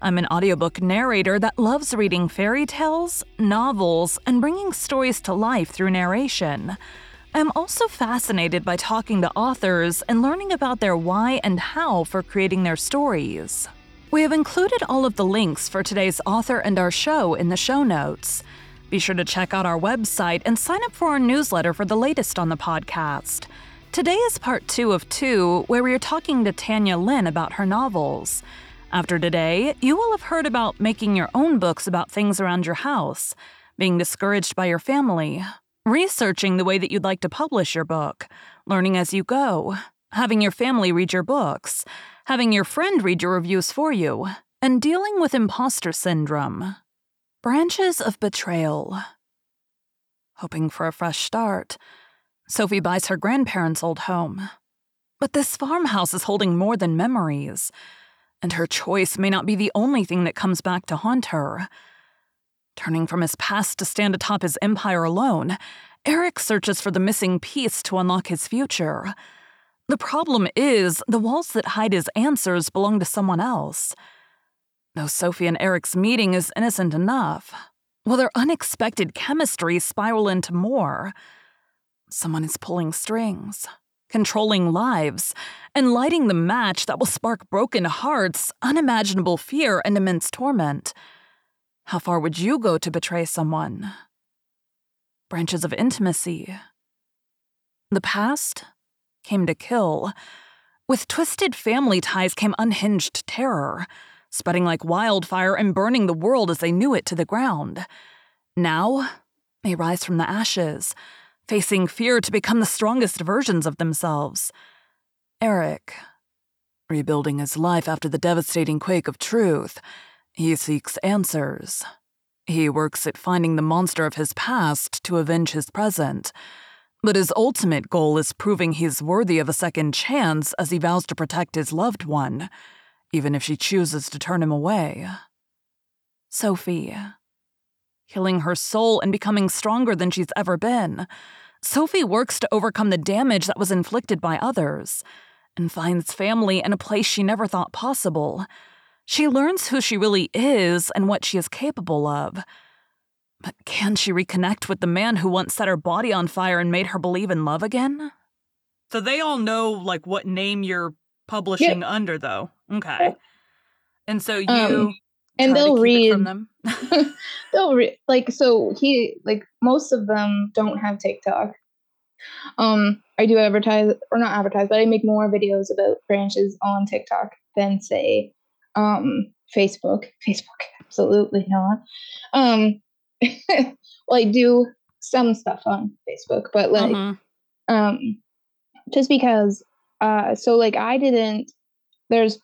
I'm an audiobook narrator that loves reading fairy tales, novels, and bringing stories to life through narration. I'm also fascinated by talking to authors and learning about their why and how for creating their stories. We have included all of the links for today's author and our show in the show notes. Be sure to check out our website and sign up for our newsletter for the latest on the podcast. Today is part two of two, where we are talking to Tanya Lynn about her novels. After today, you will have heard about making your own books about things around your house, being discouraged by your family, researching the way that you'd like to publish your book, learning as you go, having your family read your books, having your friend read your reviews for you, and dealing with imposter syndrome. Branches of Betrayal. Hoping for a fresh start, Sophie buys her grandparents' old home. But this farmhouse is holding more than memories, and her choice may not be the only thing that comes back to haunt her. Turning from his past to stand atop his empire alone, Eric searches for the missing piece to unlock his future. The problem is, the walls that hide his answers belong to someone else. Though Sophie and Eric's meeting is innocent enough, will their unexpected chemistry spiral into more? Someone is pulling strings, controlling lives, and lighting the match that will spark broken hearts, unimaginable fear, and immense torment. How far would you go to betray someone? Branches of intimacy. The past came to kill. With twisted family ties came unhinged terror, spreading like wildfire and burning the world as they knew it to the ground. Now, they rise from the ashes, facing fear to become the strongest versions of themselves. Eric, rebuilding his life after the devastating quake of truth, he seeks answers. He works at finding the monster of his past to avenge his present. But his ultimate goal is proving he's worthy of a second chance as he vows to protect his loved one, even if she chooses to turn him away. Sophie. Healing her soul and becoming stronger than she's ever been. Sophie works to overcome the damage that was inflicted by others and finds family in a place she never thought possible. She learns who she really is and what she is capable of. But can she reconnect with the man who once set her body on fire and made her believe in love again? So they all know like what name you're publishing yeah. under though. Okay. And so you um, and they'll read from them. they'll read like so he like most of them don't have TikTok. Um I do advertise or not advertise, but I make more videos about branches on TikTok than say um Facebook. Facebook, absolutely not. Um well I do some stuff on Facebook, but like mm-hmm. um just because uh so like I didn't there's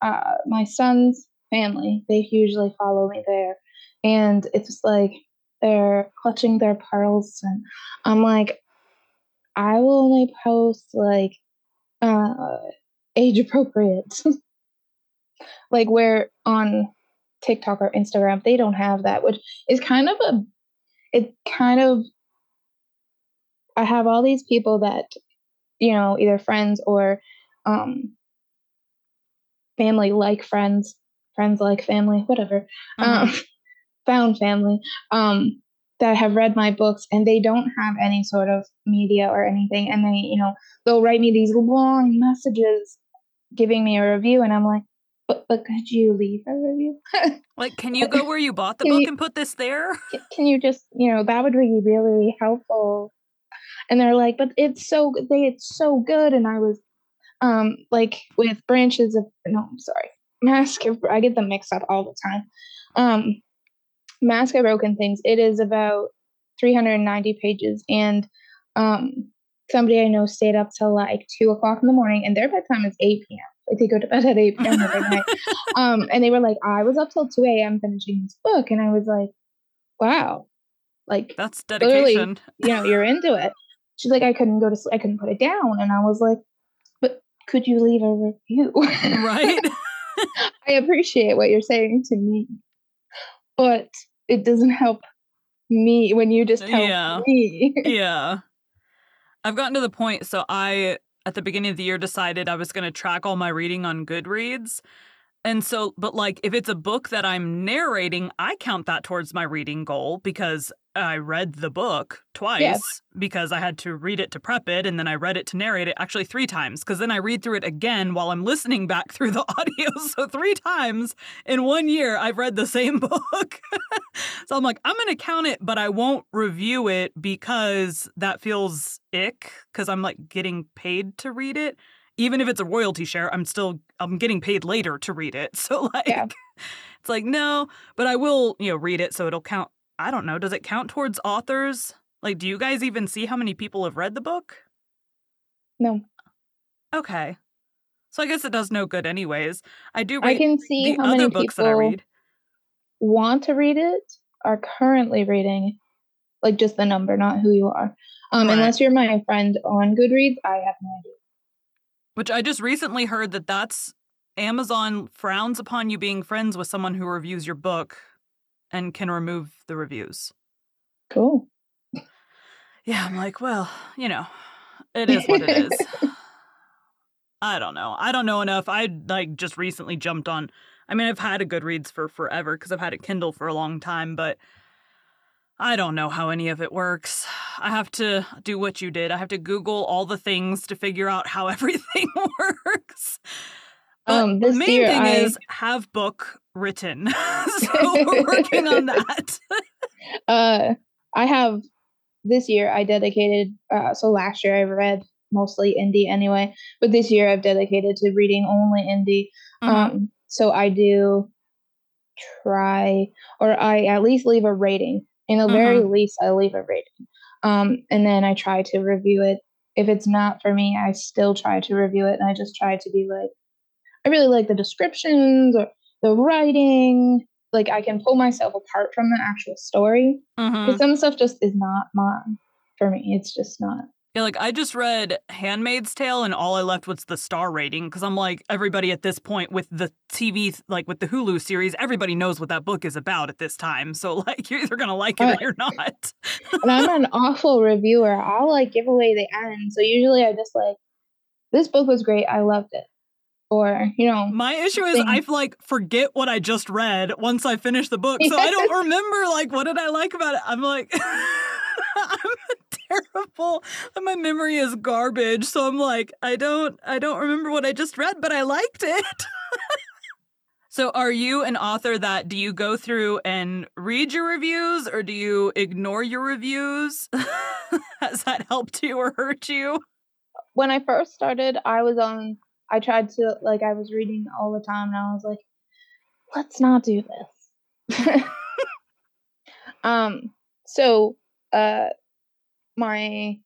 uh my son's family. They usually follow me there. And it's like they're clutching their pearls and I'm like, I will only post like uh age appropriate. like where on TikTok or Instagram they don't have that, which is kind of a it kind of I have all these people that, you know, either friends or um family like friends friends like family, whatever, uh-huh. um, found family, um, that have read my books and they don't have any sort of media or anything. And they, you know, they'll write me these long messages giving me a review. And I'm like, but, but could you leave a review? like, can you go where you bought the book you, and put this there? Can you just, you know, that would be really helpful. And they're like, but it's so they it's so good. And I was um like with branches of no, I'm sorry. Mask I get them mixed up all the time. Um, Mask of Broken Things. It is about 390 pages, and um, somebody I know stayed up till like two o'clock in the morning, and their bedtime is 8 p.m. Like they go to bed at 8 p.m. every night. Um, and they were like, I was up till 2 a.m. finishing this book. And I was like, wow. Like that's dedication. You know, you're into it. She's like, I couldn't go to sleep. I couldn't put it down. And I was like, but could you leave a review? Right. I appreciate what you're saying to me, but it doesn't help me when you just tell yeah. me. yeah. I've gotten to the point, so I, at the beginning of the year, decided I was going to track all my reading on Goodreads. And so, but like if it's a book that I'm narrating, I count that towards my reading goal because I read the book twice yes. because I had to read it to prep it and then I read it to narrate it actually three times because then I read through it again while I'm listening back through the audio. So, three times in one year, I've read the same book. so, I'm like, I'm going to count it, but I won't review it because that feels ick because I'm like getting paid to read it even if it's a royalty share, I'm still I'm getting paid later to read it. So like yeah. it's like no, but I will, you know, read it so it'll count. I don't know, does it count towards authors? Like do you guys even see how many people have read the book? No. Okay. So I guess it does no good anyways. I do I can see how many books people that I read. want to read it are currently reading like just the number, not who you are. Um, right. unless you're my friend on Goodreads, I have no idea. Which I just recently heard that that's Amazon frowns upon you being friends with someone who reviews your book and can remove the reviews. Cool. Yeah, I'm like, well, you know, it is what it is. I don't know. I don't know enough. I like just recently jumped on. I mean, I've had a Goodreads for forever because I've had a Kindle for a long time, but I don't know how any of it works. I have to do what you did. I have to Google all the things to figure out how everything works. Um, the main year, thing I... is have book written. so we're working on that. uh, I have this year. I dedicated. Uh, so last year I read mostly indie anyway, but this year I've dedicated to reading only indie. Mm-hmm. Um, so I do try, or I at least leave a rating in the mm-hmm. very least i leave a rating um, and then i try to review it. If it's not for me i still try to review it and i just try to be like i really like the descriptions or the writing. Like i can pull myself apart from the actual story because mm-hmm. some stuff just is not mine for me. It's just not yeah, like I just read Handmaid's Tale and all I left was the star rating because I'm like, everybody at this point with the TV, like with the Hulu series, everybody knows what that book is about at this time. So, like, you're either going to like it or you're not. and I'm an awful reviewer. I'll like give away the end. So, usually I just like, this book was great. I loved it. Or, you know. My issue is I like forget what I just read once I finish the book. So, I don't remember, like, what did I like about it? I'm like, I'm terrible. My memory is garbage. So I'm like, I don't I don't remember what I just read, but I liked it. so are you an author that do you go through and read your reviews or do you ignore your reviews? Has that helped you or hurt you? When I first started, I was on I tried to like I was reading all the time and I was like, let's not do this. um so uh my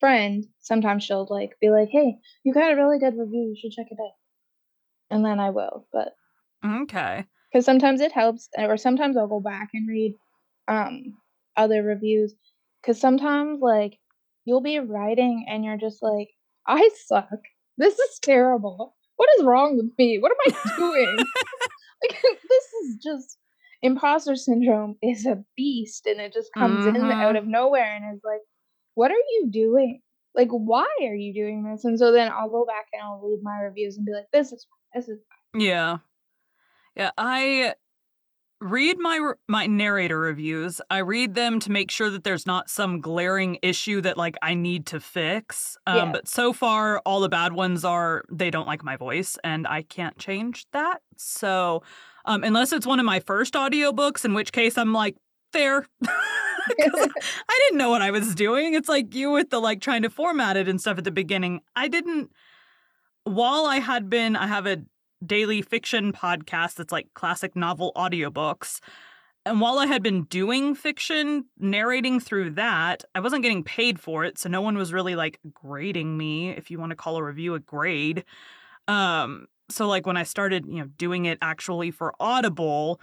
friend, sometimes she'll like be like, "Hey, you got a really good review. You should check it out." And then I will, but okay, because sometimes it helps, or sometimes I'll go back and read um other reviews. Because sometimes like you'll be writing and you're just like, "I suck. This is terrible. What is wrong with me? What am I doing?" like this is just imposter syndrome is a beast and it just comes mm-hmm. in out of nowhere and is like what are you doing? Like, why are you doing this? And so then I'll go back and I'll read my reviews and be like, this is this is yeah, yeah. I read my my narrator reviews. I read them to make sure that there's not some glaring issue that like I need to fix. Um, yeah. But so far, all the bad ones are they don't like my voice, and I can't change that. So, um, unless it's one of my first audiobooks, in which case I'm like, fair. I didn't know what I was doing. It's like you with the like trying to format it and stuff at the beginning. I didn't while I had been I have a daily fiction podcast that's like classic novel audiobooks. And while I had been doing fiction, narrating through that, I wasn't getting paid for it, so no one was really like grading me, if you want to call a review a grade. Um, so like when I started, you know, doing it actually for Audible,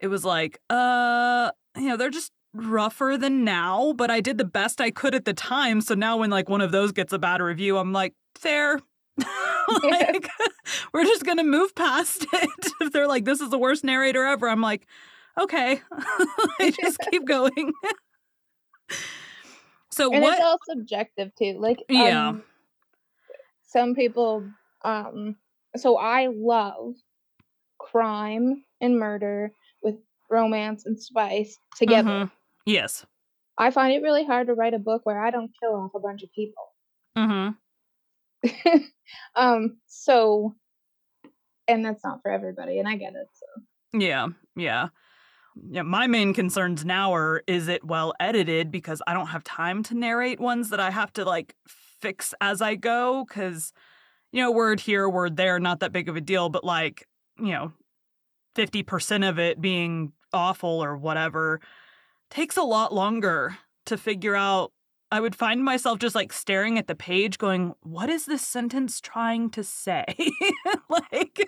it was like, uh, you know, they're just rougher than now, but I did the best I could at the time. So now when like one of those gets a bad review, I'm like, fair. like we're just gonna move past it. if they're like, this is the worst narrator ever, I'm like, okay. I just keep going. so and what it's all subjective too. Like Yeah. Um, some people um so I love crime and murder with romance and spice together. Mhm. Yes. I find it really hard to write a book where I don't kill off a bunch of people. Mm-hmm. um, so and that's not for everybody, and I get it. So Yeah, yeah. Yeah, my main concerns now are is it well edited because I don't have time to narrate ones that I have to like fix as I go cuz you know, word here, word there, not that big of a deal, but like, you know, 50% of it being awful or whatever takes a lot longer to figure out. I would find myself just like staring at the page going, "What is this sentence trying to say?" like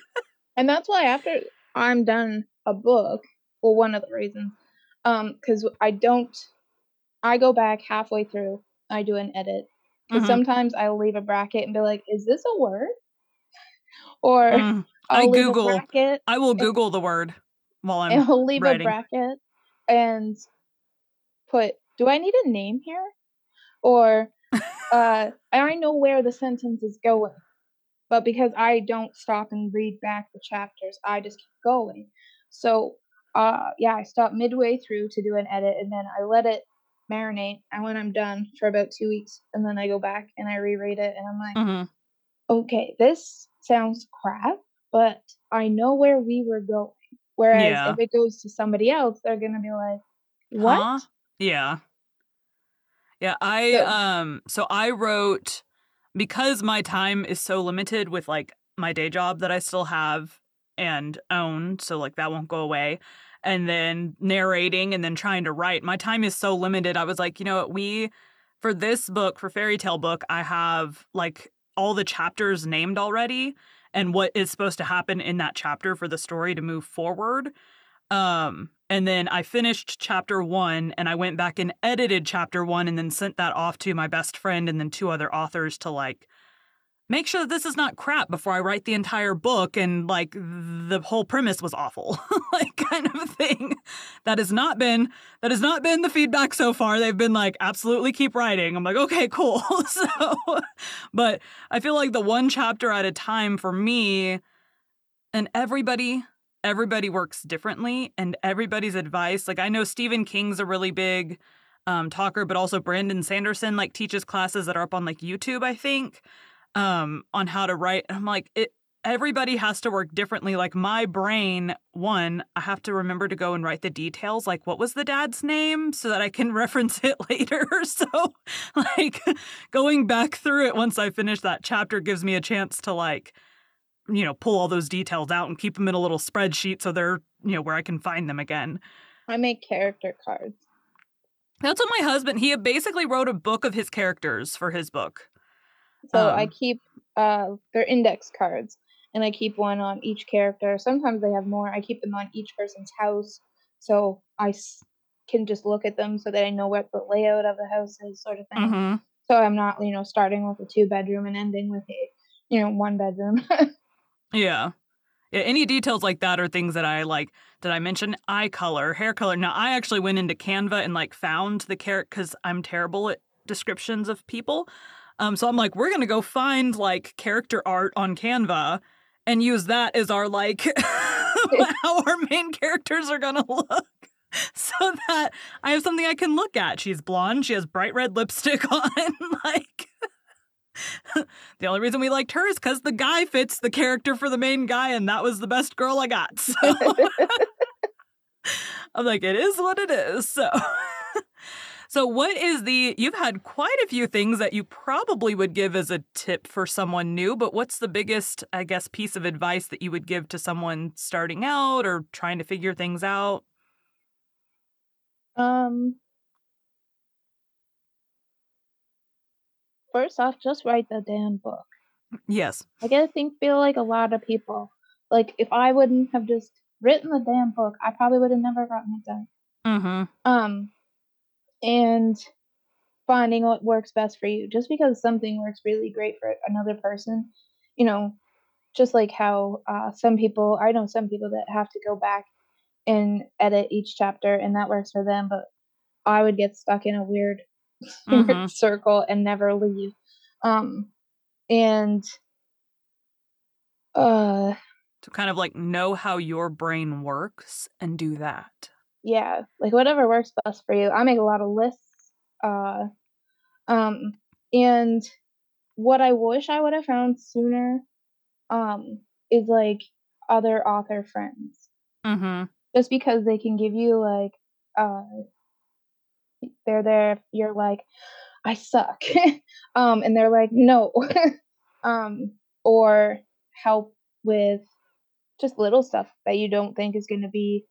and that's why after I'm done a book, well, one of the reasons, um, because I don't, I go back halfway through, I do an edit, because Mhm. sometimes I'll leave a bracket and be like, "Is this a word?" Or Mm, I Google. a bracket I will Google the word while I'm I'll leave writing. a bracket and put, "Do I need a name here?" Or uh, I know where the sentence is going, but because I don't stop and read back the chapters, I just keep going. So, uh, yeah, I stop midway through to do an edit, and then I let it marinate. And when I'm done for about two weeks, and then I go back and I reread it, and I'm like, Mhm. okay, this sounds crap, but I know where we were going. Whereas Yeah. if it goes to somebody else, they're gonna be like, what? Huh? Yeah. Yeah, I So- um so I wrote because my time is so limited with like my day job that I still have and own, so like that won't go away. And then narrating and then trying to write. My time is so limited. I was like, you know what, we for this book, for fairy tale book, I have like all the chapters named already and what is supposed to happen in that chapter for the story to move forward. Um, and then I finished chapter one and I went back and edited chapter one and then sent that off to my best friend and then two other authors to like make sure that this is not crap before I write the entire book and like the whole premise was awful. like kind of thing. That has not been that has not been the feedback so far. They've been like, absolutely keep writing. I'm like, okay, cool. so but I feel like the one chapter at a time for me and everybody everybody works differently and everybody's advice like i know stephen king's a really big um, talker but also brandon sanderson like teaches classes that are up on like youtube i think um, on how to write i'm like it everybody has to work differently. Like my brain one i have to remember to go and write the details like what was the dad's name so that i can reference it later. So like going back through it once i finish that chapter gives me a chance to like you know, pull all those details out and keep them in a little spreadsheet so they're, you know, where I can find them again. I make character cards. That's what my husband, he basically wrote a book of his characters for his book. So I Um, keep uh their index cards and I keep one on each character. Sometimes they have more. I keep them on each person's house so I s- can just look at them so that I know what the layout of the house is sort of thing. mhm. So I'm not, you know, starting with a two bedroom and ending with a, you know, one bedroom. Yeah. Yeah, any details like that are things that I like. Did I mention eye color, hair color? Now, I actually went into Canva and like found the character because I'm terrible at descriptions of people. Um, so I'm like, we're gonna go find like character art on Canva and use that as our like how our main characters are gonna look. So that I have something I can look at. She's blonde, she has bright red lipstick on, like the only reason we liked her is because the guy fits the character for the main guy, and that was the best girl I got. So I'm like, it is what it is. So, so what is the? You've had quite a few things that you probably would give as a tip for someone new, but what's the biggest, I guess, piece of advice that you would give to someone starting out or trying to figure things out? um first off, just write the damn book. Yes. I get to think feel like a lot of people. Like if I wouldn't have just written the damn book, I probably would have never gotten it done. Mm-hmm. Um, and finding what works best for you. Just because something works really great for another person, you know, just like how uh, some people, I know some people that have to go back and edit each chapter, and that works for them. But I would get stuck in a weird, mm-hmm. circle and never leave. Um, and uh, to kind of like know how your brain works and do that. Yeah, like whatever works best for you. I make a lot of lists. Uh, um, and what I wish I would have found sooner, um, is like other author friends. Mm-hmm. Just because they can give you like, uh, they're there you're like, I suck, um, and they're like, no, um, or help with just little stuff that you don't think is going to be,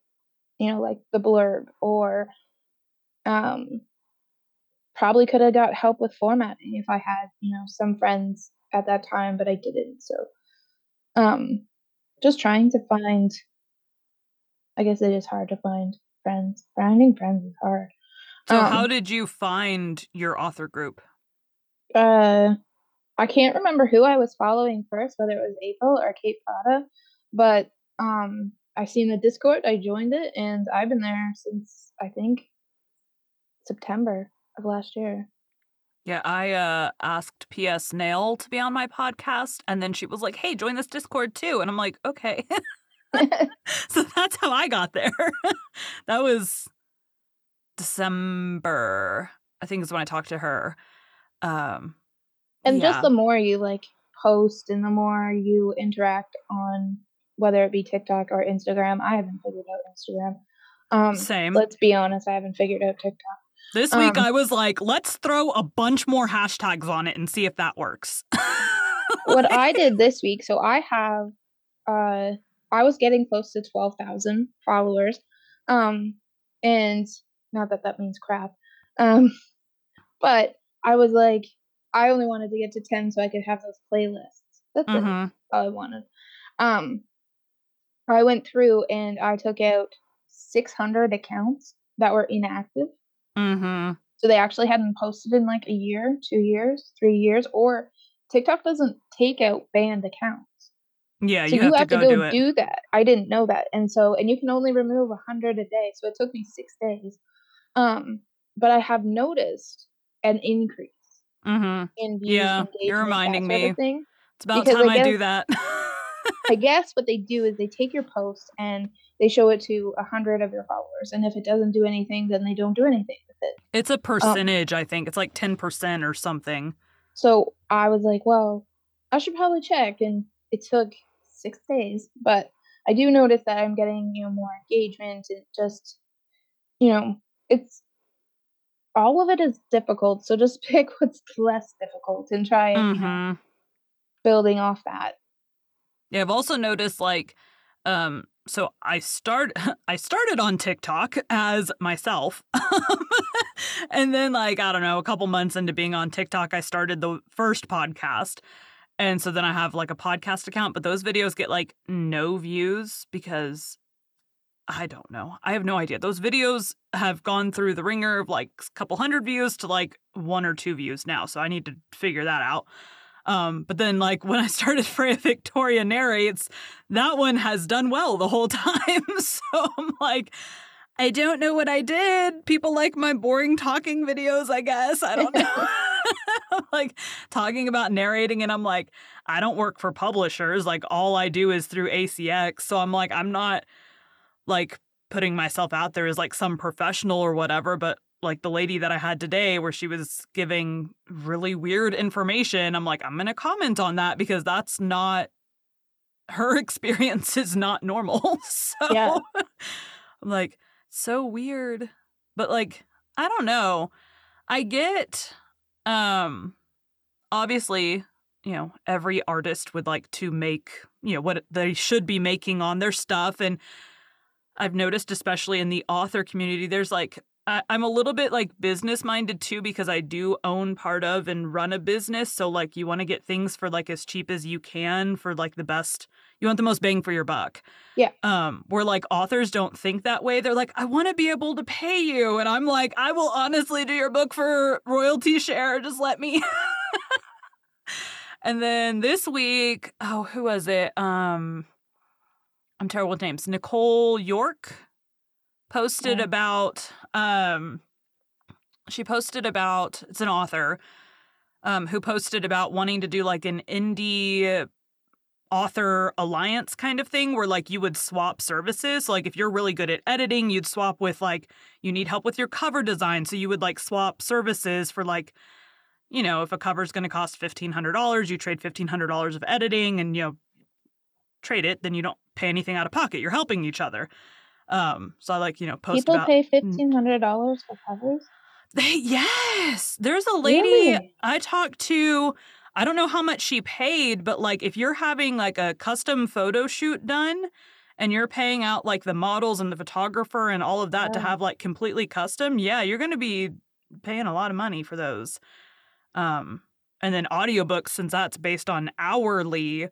you know, like the blurb or um probably could have got help with formatting if I had, you know, some friends at that time, but I didn't. So um just trying to find I guess it is hard to find friends. Finding friends is hard. So um, how did you find your author group? Uh I can't remember who I was following first, whether it was April or Kate Prada, but um, I seen the Discord. I joined it, and I've been there since I think September of last year. Yeah, I uh, asked PS Nail to be on my podcast, and then she was like, "Hey, join this Discord too," and I'm like, "Okay." so that's how I got there. that was December, I think, is when I talked to her. Um, and yeah. just the more you like post, and the more you interact on whether it be TikTok or Instagram. I haven't figured out Instagram. Um, Same. Let's be honest, I haven't figured out TikTok. This week um, I was like, let's throw a bunch more hashtags on it and see if that works. What I did this week, so I have, uh, I was getting close to twelve thousand followers, um, and not that that means crap, um, but I was like, I only wanted to get to ten so I could have those playlists. That's mm-hmm. all I wanted. Um, I went through and I took out 600 accounts that were inactive. Mm-hmm. So they actually hadn't posted in like a year, two years, three years, or TikTok doesn't take out banned accounts. Yeah, so you, have, have, to go, to go do, do, that. I didn't know that, and so and you can only remove a hundred a day. So it took me six days. Um, but I have noticed an increase mm-hmm. in views. Yeah, you're reminding me. It's about time I, guess, I do that. I guess what they do is they take your post and they show it to a hundred of your followers, and if it doesn't do anything, then they don't do anything with it. It's a um percentage, um, I think. It's like ten percent or something. So I was like, well, I should probably check, and it took six days, but I do notice that I'm getting you know more engagement and just you know it's all of it is difficult. So just pick what's less difficult and try mm-hmm. you know, mm-hmm. building off that. Yeah, I've also noticed like um so I start I started on TikTok as myself. and then like I don't know, a couple months into being on TikTok, I started the first podcast. And so then I have like a podcast account, but those videos get like no views because I don't know. I have no idea. Those videos have gone through the ringer of like a couple hundred views to like one or two views now. So I need to figure that out. Um, but then, like, when I started Freya Victoria Narrates, that one has done well the whole time. so I'm like, I don't know what I did. People like my boring talking videos, I guess. I don't know. like talking about narrating, and I'm like, I don't work for publishers. Like, all I do is through ACX. So I'm like, I'm not like putting myself out there as like some professional or whatever, but like the lady that I had today where she was giving really weird information. I'm like, I'm going to comment on that because that's not her experience is not normal. so yeah. I'm like, so weird. But like, I don't know. I get um obviously, you know, every artist would like to make, you know, what they should be making on their stuff and I've noticed especially in the author community there's like I, I'm a little bit like business minded too because I do own part of and run a business. So like you want to get things for like as cheap as you can for like the best. You want the most bang for your buck. Yeah. Um, where like authors don't think that way. They're like, I want to be able to pay you, and I'm like, I will honestly do your book for royalty share. Just let me. and then this week, oh, who was it? Um, I'm terrible with names. Nicole York posted yeah. about um she posted about it's an author um who posted about wanting to do like an indie author alliance kind of thing where like you would swap services so, like if you're really good at editing you'd swap with like you need help with your cover design so you would like swap services for like you know if a cover is going to cost $1500 you trade $1500 of editing and you know trade it then you don't pay anything out of pocket you're helping each other um, so I like you know post people about, pay fifteen hundred dollars for covers. They yes, there's a lady really? I talked to. I don't know how much she paid, but like if you're having like a custom photo shoot done and you're paying out like the models and the photographer and all of that yeah. to have like completely custom, yeah, you're going to be paying a lot of money for those. Um and then audiobooks since that's based on hourly,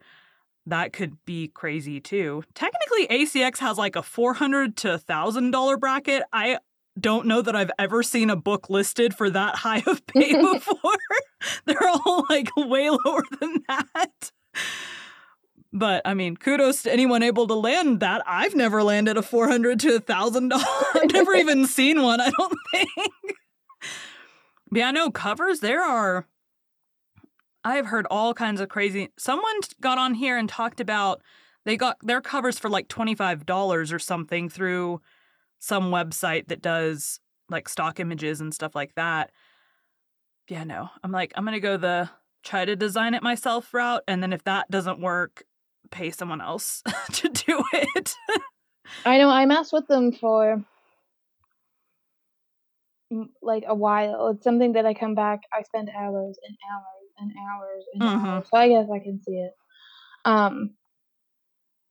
that could be crazy too. Technically, ACX has like a four hundred to thousand dollar bracket. I don't know that I've ever seen a book listed for that high of pay before. They're all like way lower than that. But I mean, kudos to anyone able to land that. I've never landed a four hundred to a thousand dollar. I've never even seen one. I don't think. But yeah, no covers. There are I've heard all kinds of crazy. Someone got on here and talked about they got their covers for like $25 or something through some website that does like stock images and stuff like that. Yeah, no. I'm like, I'm going to go the try to design it myself route. And then if that doesn't work, pay someone else to do it. I know. I messed with them for like a while. It's something that I come back, I spend hours and hours and hours and mm-hmm. hours. So I guess I can see it. Um,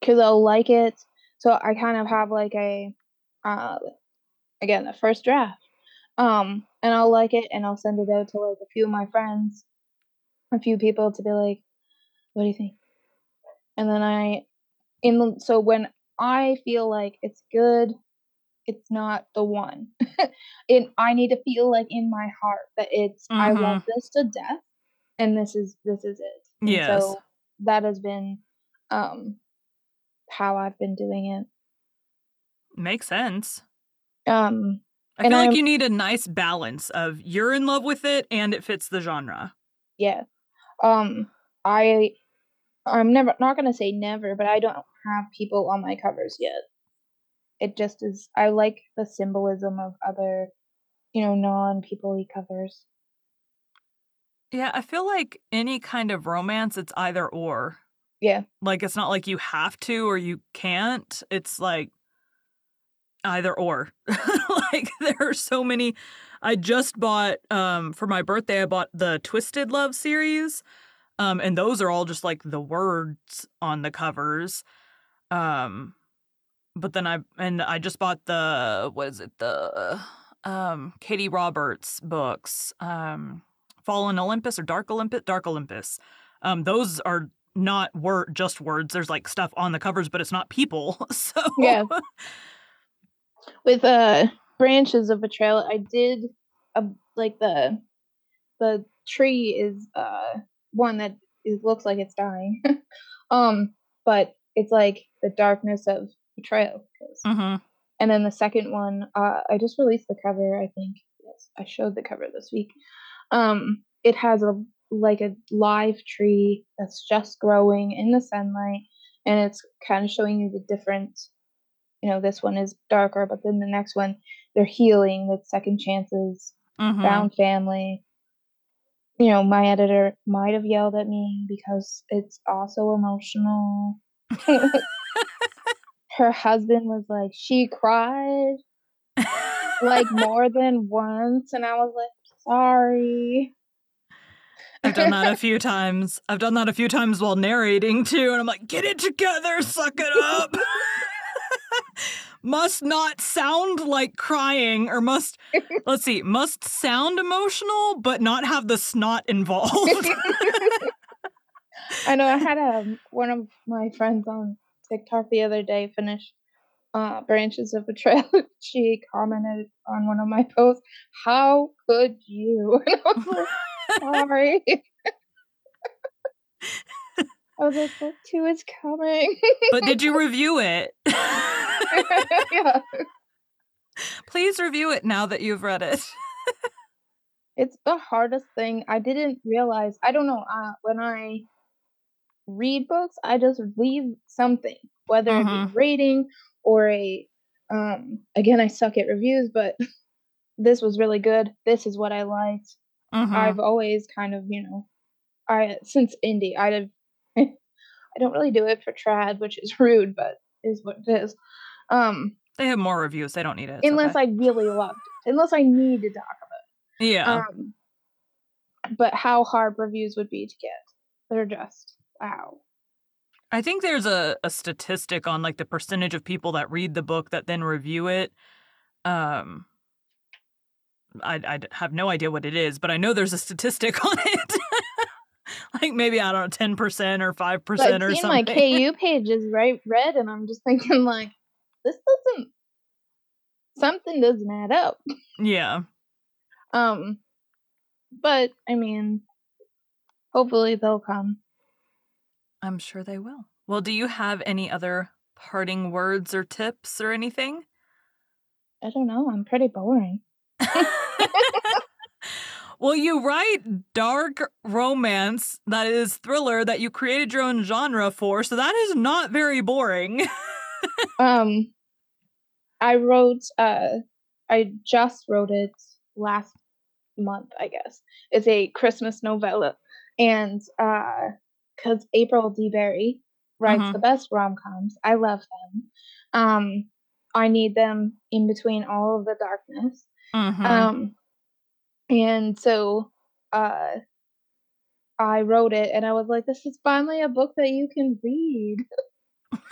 because I'll like it. So I kind of have like a, uh, again, a first draft. Um, and I'll like it and I'll send it out to like a few of my friends, a few people to be like, what do you think? And then I, in the, so when I feel like it's good, it's not the one. it I need to feel like in my heart that it's mm-hmm. I love this to death and this is this is it. Yes. so that has been um how I've been doing it. Makes sense. Um I feel like I'm, you need a nice balance of you're in love with it and it fits the genre. Yeah. Um I I'm never not gonna say never, but I don't have people on my covers yet. It just is I like the symbolism of other, you know, non people covers. Yeah, I feel like any kind of romance, it's either or. Yeah. Like it's not like you have to or you can't. It's like either or. like there are so many. I just bought um for my birthday I bought the Twisted Love series. Um and those are all just like the words on the covers. Um but then I and I just bought the what is it? The um Katee Roberts books. Um Fallen Olympus or Dark Olympus? Dark Olympus. Um, those are not word just words. There's like stuff on the covers, but it's not people. So yeah. With uh branches of betrayal, I did a like the the tree is uh one that it looks like it's dying. um, but it's like the darkness of betrayal. Mm-hmm. And then the second one, uh, I just released the cover. I think yes, I showed the cover this week. Um, it has a like a live tree that's just growing in the sunlight, and it's kind of showing you the difference. You know, this one is darker, but then the next one they're healing with second chances, mm-hmm. found family. You know, my editor might have yelled at me because it's also emotional. Her husband was like, she cried like more than once, and I was like, sorry. I've done that a few times. I've done that a few times while narrating too, and I'm like, get it together, suck it up. must not sound like crying or must let's see, must sound emotional but not have the snot involved. I know I had um, one of my friends on TikTok the other day finish uh, branches of betrayal. she commented on one of my posts, "How could you?" And I was like, "Sorry." I was like, "Book two is coming." but did you review it? yeah. Please review it now that you've read it. it's the hardest thing. I didn't realize. I don't know. Uh, when I read books, I just leave something, whether mm-hmm. it be mm-hmm. rating or a um again I suck at reviews, but this was really good. This is what I liked. Mm-hmm. I've always kind of, you know, I since indie, I'd I don't really do it for trad, which is rude, but is what it is. Um they have more reviews. They don't need it. unless okay. I really loved it. Unless I need to talk about it. Yeah. Um, but how hard reviews would be to get. They're just wow. I think there's a, a statistic on like the percentage of people that read the book that then review it. Um, I, I have no idea what it is, but I know there's a statistic on it. like maybe I don't know, ten percent or five percent or something. My KU page is right red, and I'm just thinking like, this doesn't. Something doesn't add up. Yeah. Um, but I mean, hopefully they'll come. I'm sure they will. Well, do you have any other parting words or tips or anything? I don't know. I'm pretty boring. well, you write dark romance that is thriller that you created your own genre for, so that is not very boring. um I wrote uh I just wrote it last month, I guess. It's a Christmas novella and uh because April D. Berry writes mm-hmm. the best rom coms. I love them. Um, I need them in between all of the darkness. Mm-hmm. Um, and so uh, I wrote it, and I was like, "This is finally a book that you can read."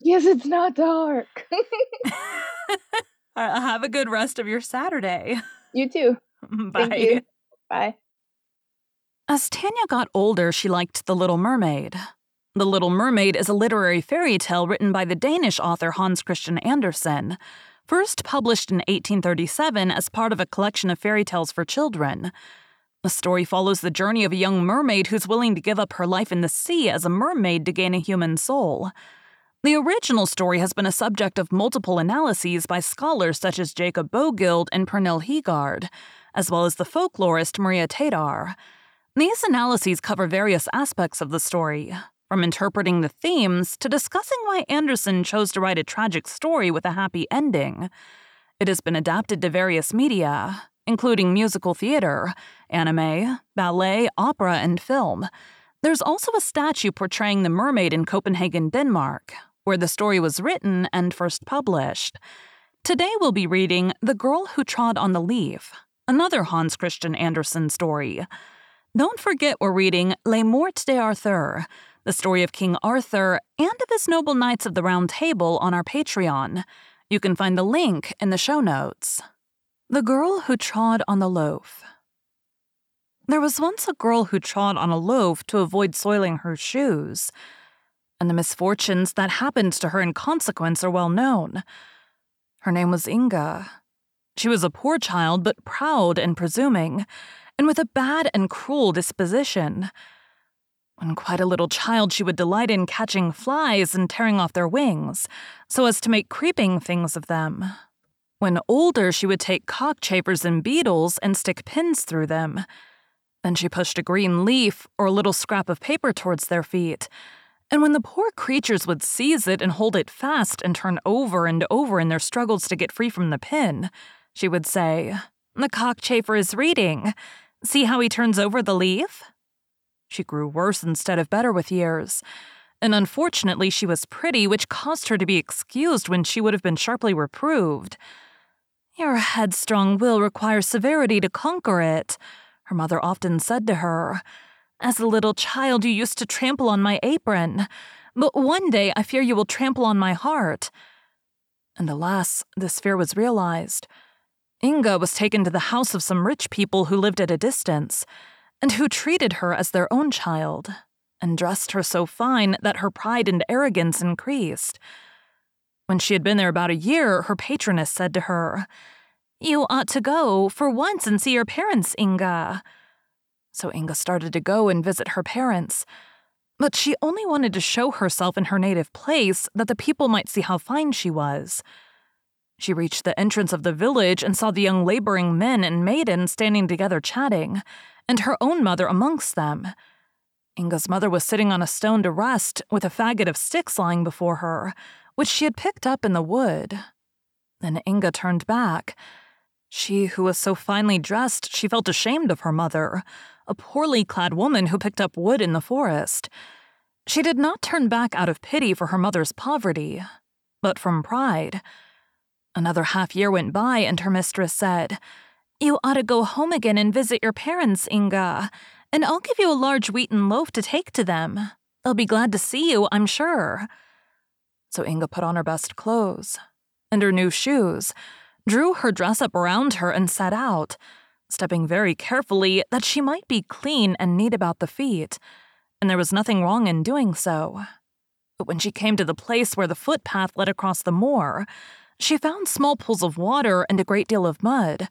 yes, it's not dark. have a good rest of your Saturday. You too. Bye. You. Bye. As Tanya got older, she liked The Little Mermaid. The Little Mermaid is a literary fairy tale written by the Danish author Hans Christian Andersen, first published in 1837 as part of a collection of fairy tales for children. The story follows the journey of a young mermaid who's willing to give up her life in the sea as a mermaid to gain a human soul. The original story has been a subject of multiple analyses by scholars such as Jacob Bøggild and Pernille Heegaard, as well as the folklorist Maria Tatar. These analyses cover various aspects of the story, from interpreting the themes to discussing why Andersen chose to write a tragic story with a happy ending. It has been adapted to various media, including musical theater, anime, ballet, opera, and film. There's also a statue portraying the mermaid in Copenhagen, Denmark, where the story was written and first published. Today we'll be reading The Girl Who Trod on the Loaf, another Hans Christian Andersen story. Don't forget we're reading Le Morte d'Arthur, the story of King Arthur and of his noble knights of the Round Table on our Patreon. You can find the link in the show notes. The Girl Who Trod on the Loaf. There was once a girl who trod on a loaf to avoid soiling her shoes, and the misfortunes that happened to her in consequence are well known. Her name was Inga. She was a poor child, but proud and presuming, and with a bad and cruel disposition. When quite a little child, she would delight in catching flies and tearing off their wings, so as to make creeping things of them. When older, she would take cockchafers and beetles and stick pins through them. Then she pushed a green leaf or a little scrap of paper towards their feet. And when the poor creatures would seize it and hold it fast and turn over and over in their struggles to get free from the pin, she would say, The cockchafer is reading. See how he turns over the leaf? She grew worse instead of better with years. And unfortunately, she was pretty, which caused her to be excused when she would have been sharply reproved. Your headstrong will requires severity to conquer it, her mother often said to her. As a little child, you used to trample on my apron, but one day I fear you will trample on my heart. And alas, this fear was realized. Inga was taken to the house of some rich people who lived at a distance, and who treated her as their own child, and dressed her so fine that her pride and arrogance increased. When she had been there about a year, her patroness said to her, You ought to go for once and see your parents, Inga. So Inga started to go and visit her parents. But she only wanted to show herself in her native place that the people might see how fine she was. She reached the entrance of the village and saw the young laboring men and maidens standing together chatting, and her own mother amongst them. Inga's mother was sitting on a stone to rest, with a faggot of sticks lying before her, which she had picked up in the wood. Then Inga turned back. She, who was so finely dressed, she felt ashamed of her mother, a poorly clad woman who picked up wood in the forest. She did not turn back out of pity for her mother's poverty, but from pride. Another half year went by, and her mistress said, You ought to go home again and visit your parents, Inga, and I'll give you a large wheaten loaf to take to them. They'll be glad to see you, I'm sure. So Inga put on her best clothes and her new shoes, drew her dress up around her, and set out stepping very carefully that she might be clean and neat about the feet, and there was nothing wrong in doing so. But when she came to the place where the footpath led across the moor, she found small pools of water and a great deal of mud.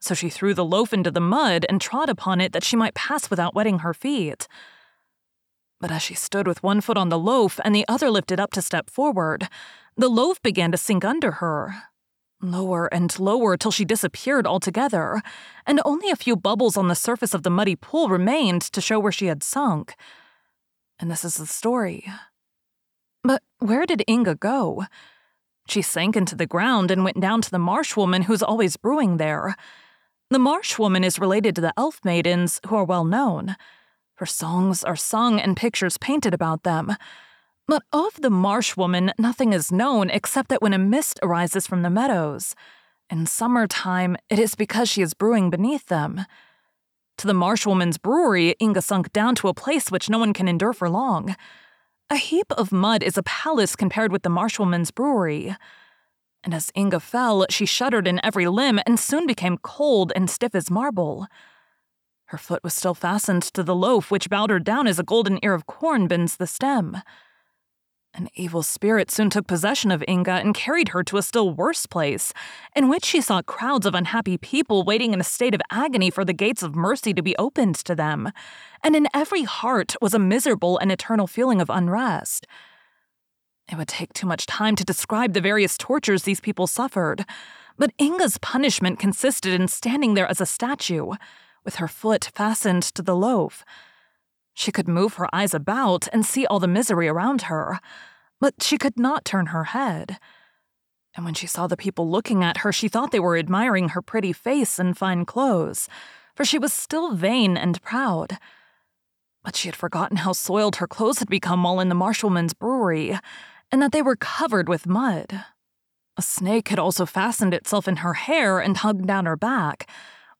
So she threw the loaf into the mud and trod upon it that she might pass without wetting her feet. But as she stood with one foot on the loaf and the other lifted up to step forward, the loaf began to sink under her, Lower and lower till she disappeared altogether, and only a few bubbles on the surface of the muddy pool remained to show where she had sunk. And this is the story. But where did Inga go? She sank into the ground and went down to the marsh woman who's always brewing there. The marsh woman is related to the elf maidens, who are well known. Her songs are sung and pictures painted about them. But of the marsh woman, nothing is known except that when a mist arises from the meadows, in summertime, it is because she is brewing beneath them. To the marsh woman's brewery, Inga sunk down to a place which no one can endure for long. A heap of mud is a palace compared with the marsh woman's brewery. And as Inga fell, she shuddered in every limb and soon became cold and stiff as marble. Her foot was still fastened to the loaf, which bowed her down as a golden ear of corn bends the stem. An evil spirit soon took possession of Inga and carried her to a still worse place, in which she saw crowds of unhappy people waiting in a state of agony for the gates of mercy to be opened to them, and in every heart was a miserable and eternal feeling of unrest. It would take too much time to describe the various tortures these people suffered, but Inga's punishment consisted in standing there as a statue, with her foot fastened to the loaf she could move her eyes about and see all the misery around her, but she could not turn her head. And when she saw the people looking at her, she thought they were admiring her pretty face and fine clothes, for she was still vain and proud. But she had forgotten how soiled her clothes had become while in the marsh woman's brewery, and that they were covered with mud. A snake had also fastened itself in her hair and hung down her back,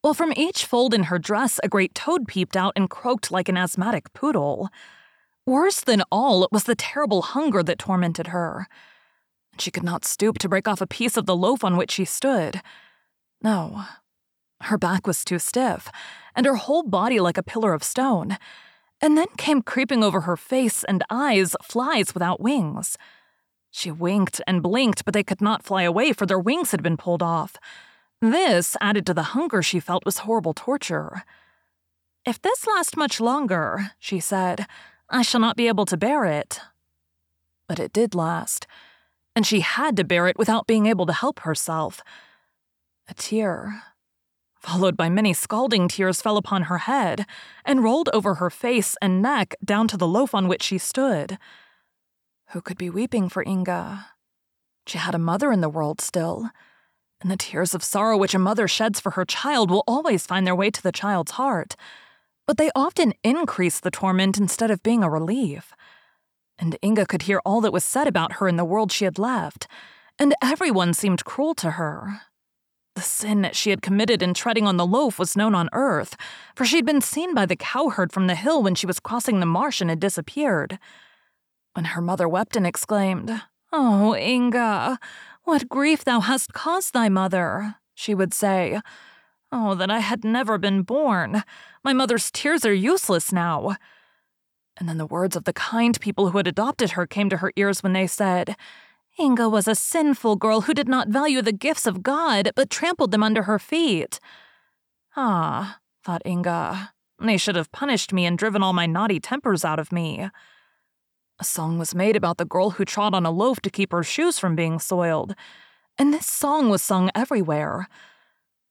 while from each fold in her dress a great toad peeped out and croaked like an asthmatic poodle. Worse than all was the terrible hunger that tormented her. She could not stoop to break off a piece of the loaf on which she stood. No, her back was too stiff, and her whole body like a pillar of stone. And then came creeping over her face and eyes flies without wings. She winked and blinked, but they could not fly away, for their wings had been pulled off. This, added to the hunger she felt, was horrible torture. If this lasts much longer, she said, I shall not be able to bear it. But it did last, and she had to bear it without being able to help herself. A tear, followed by many scalding tears, fell upon her head and rolled over her face and neck down to the loaf on which she stood. Who could be weeping for Inga? She had a mother in the world still and the tears of sorrow which a mother sheds for her child will always find their way to the child's heart. But they often increase the torment instead of being a relief. And Inga could hear all that was said about her in the world she had left, and everyone seemed cruel to her. The sin that she had committed in treading on the loaf was known on earth, for she had been seen by the cowherd from the hill when she was crossing the marsh and had disappeared. When her mother wept and exclaimed, Oh, Inga, What grief thou hast caused thy mother, she would say. Oh, that I had never been born. My mother's tears are useless now. And then the words of the kind people who had adopted her came to her ears when they said, Inga was a sinful girl who did not value the gifts of God, but trampled them under her feet. Ah, thought Inga, they should have punished me and driven all my naughty tempers out of me. A song was made about the girl who trod on a loaf to keep her shoes from being soiled, and this song was sung everywhere.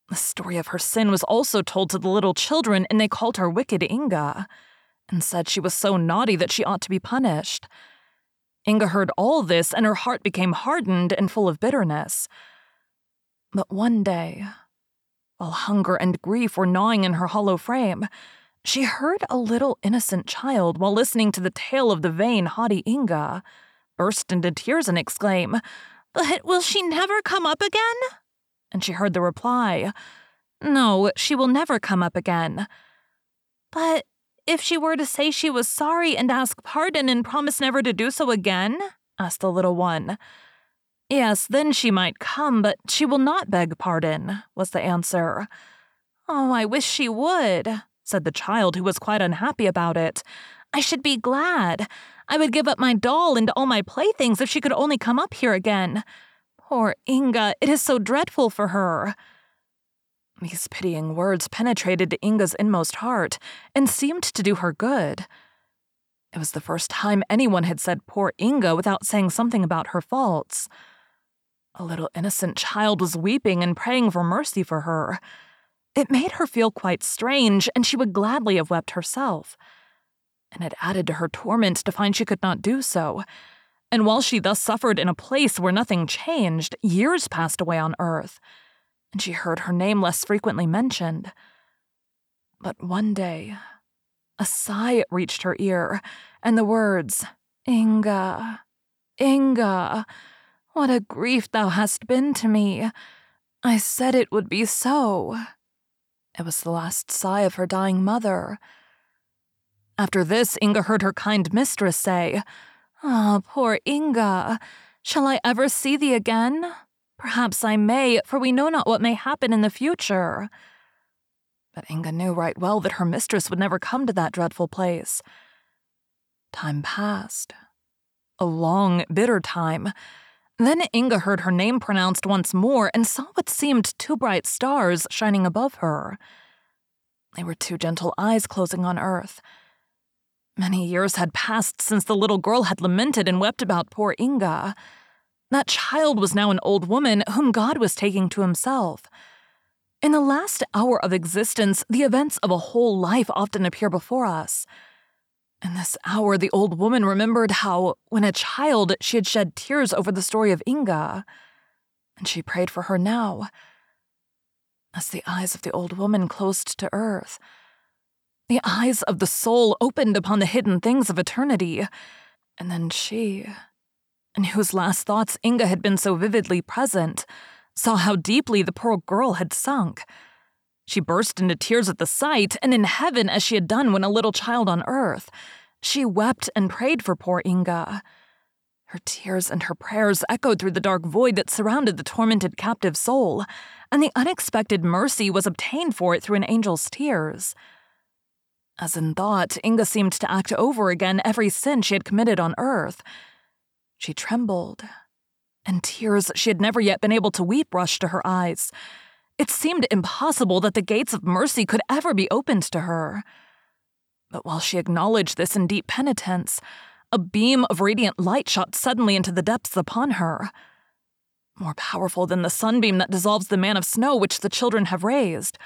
The story of her sin was also told to the little children, and they called her Wicked Inga, and said she was so naughty that she ought to be punished. Inga heard all this, and her heart became hardened and full of bitterness. But one day, while hunger and grief were gnawing in her hollow frame, she heard a little innocent child, while listening to the tale of the vain, haughty Inga, burst into tears and exclaim, But will she never come up again? And she heard the reply, No, she will never come up again. But if she were to say she was sorry and ask pardon and promise never to do so again? asked the little one. Yes, then she might come, but she will not beg pardon, was the answer. Oh, I wish she would, said the child, who was quite unhappy about it. I should be glad. I would give up my doll and all my playthings if she could only come up here again. Poor Inga, it is so dreadful for her. These pitying words penetrated to Inga's inmost heart and seemed to do her good. It was the first time anyone had said poor Inga without saying something about her faults. A little innocent child was weeping and praying for mercy for her. It made her feel quite strange, and she would gladly have wept herself. And it added to her torment to find she could not do so. And while she thus suffered in a place where nothing changed, years passed away on earth, and she heard her name less frequently mentioned. But one day, a sigh reached her ear, and the words, Inga, Inga, what a grief thou hast been to me. I said it would be so. It was the last sigh of her dying mother. After this, Inga heard her kind mistress say, Ah, oh, poor Inga, shall I ever see thee again? Perhaps I may, for we know not what may happen in the future. But Inga knew right well that her mistress would never come to that dreadful place. Time passed. A long, bitter time. Then Inga heard her name pronounced once more and saw what seemed two bright stars shining above her. They were two gentle eyes closing on earth. Many years had passed since the little girl had lamented and wept about poor Inga. That child was now an old woman whom God was taking to himself. In the last hour of existence, the events of a whole life often appear before us. In this hour, the old woman remembered how, when a child, she had shed tears over the story of Inga, and she prayed for her now. As the eyes of the old woman closed to earth, the eyes of the soul opened upon the hidden things of eternity, and then she, in whose last thoughts Inga had been so vividly present, saw how deeply the poor girl had sunk. She burst into tears at the sight, and in heaven, as she had done when a little child on earth, she wept and prayed for poor Inga. Her tears and her prayers echoed through the dark void that surrounded the tormented captive soul, and the unexpected mercy was obtained for it through an angel's tears. As in thought, Inga seemed to act over again every sin she had committed on earth. She trembled, and tears she had never yet been able to weep rushed to her eyes. It seemed impossible that the gates of mercy could ever be opened to her. But while she acknowledged this in deep penitence, a beam of radiant light shot suddenly into the depths upon her. More powerful than the sunbeam that dissolves the man of snow which the children have raised.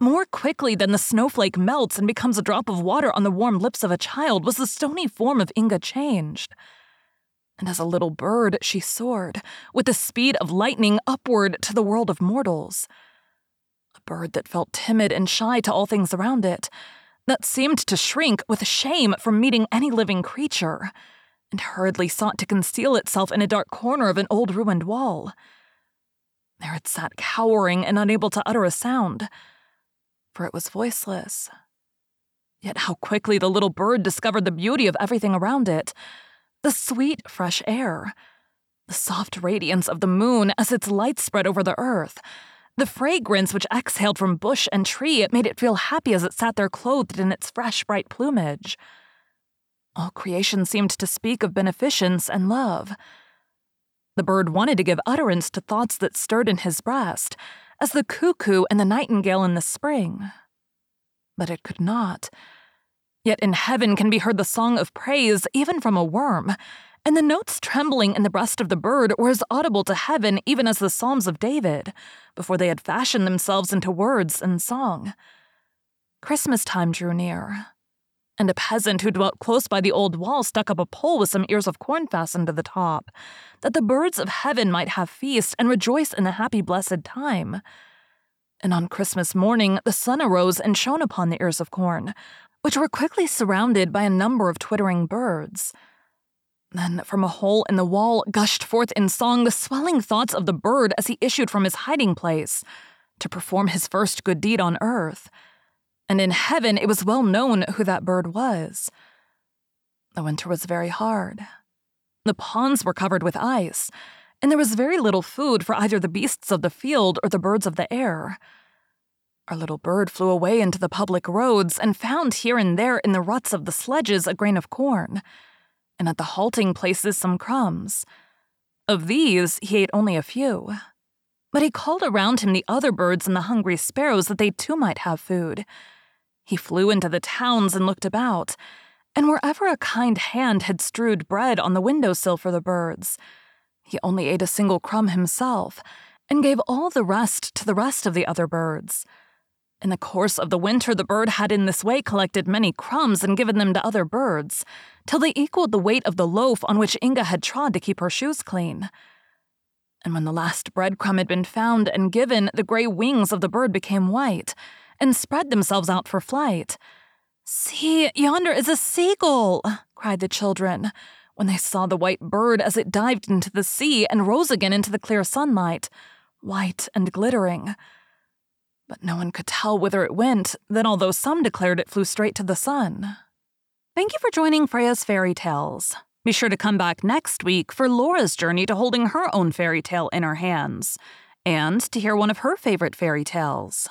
More quickly than the snowflake melts and becomes a drop of water on the warm lips of a child was the stony form of Inga changed. And as a little bird, she soared, with the speed of lightning, upward to the world of mortals bird that felt timid and shy to all things around it, that seemed to shrink with shame from meeting any living creature, and hurriedly sought to conceal itself in a dark corner of an old ruined wall. There it sat cowering and unable to utter a sound, for it was voiceless. Yet how quickly the little bird discovered the beauty of everything around it the sweet, fresh air, The soft radiance of the moon as its light spread over the earth, the fragrance which exhaled from bush and tree made it feel happy as it sat there clothed in its fresh, bright plumage. All creation seemed to speak of beneficence and love. The bird wanted to give utterance to thoughts that stirred in his breast, as the cuckoo and the nightingale in the spring. But it could not. Yet in heaven can be heard the song of praise even from a worm, and the notes trembling in the breast of the bird were as audible to heaven even as the Psalms of David, before they had fashioned themselves into words and song. Christmas time drew near, and a peasant who dwelt close by the old wall stuck up a pole with some ears of corn fastened to the top, that the birds of heaven might have feast and rejoice in the happy blessed time. And on Christmas morning the sun arose and shone upon the ears of corn, which were quickly surrounded by a number of twittering birds. Then from a hole in the wall gushed forth in song the swelling thoughts of the bird as he issued from his hiding place to perform his first good deed on earth. And in heaven it was well known who that bird was. The winter was very hard. The ponds were covered with ice, and there was very little food for either the beasts of the field or the birds of the air. Our little bird flew away into the public roads and found here and there in the ruts of the sledges a grain of corn and at the halting places some crumbs. Of these, he ate only a few. But he called around him the other birds and the hungry sparrows that they too might have food. He flew into the towns and looked about, and wherever a kind hand had strewed bread on the window sill for the birds, he only ate a single crumb himself and gave all the rest to the rest of the other birds. In the course of the winter, the bird had in this way collected many crumbs and given them to other birds, till they equaled the weight of the loaf on which Inga had trod to keep her shoes clean. And when the last breadcrumb had been found and given, the gray wings of the bird became white and spread themselves out for flight. See, yonder is a seagull, cried the children, when they saw the white bird as it dived into the sea and rose again into the clear sunlight, white and glittering but no one could tell whither it went, then although some declared it flew straight to the sun. Thank you for joining Freya's Fairy Tales. Be sure to come back next week for Laura's journey to holding her own fairy tale in her hands, and to hear one of her favorite fairy tales.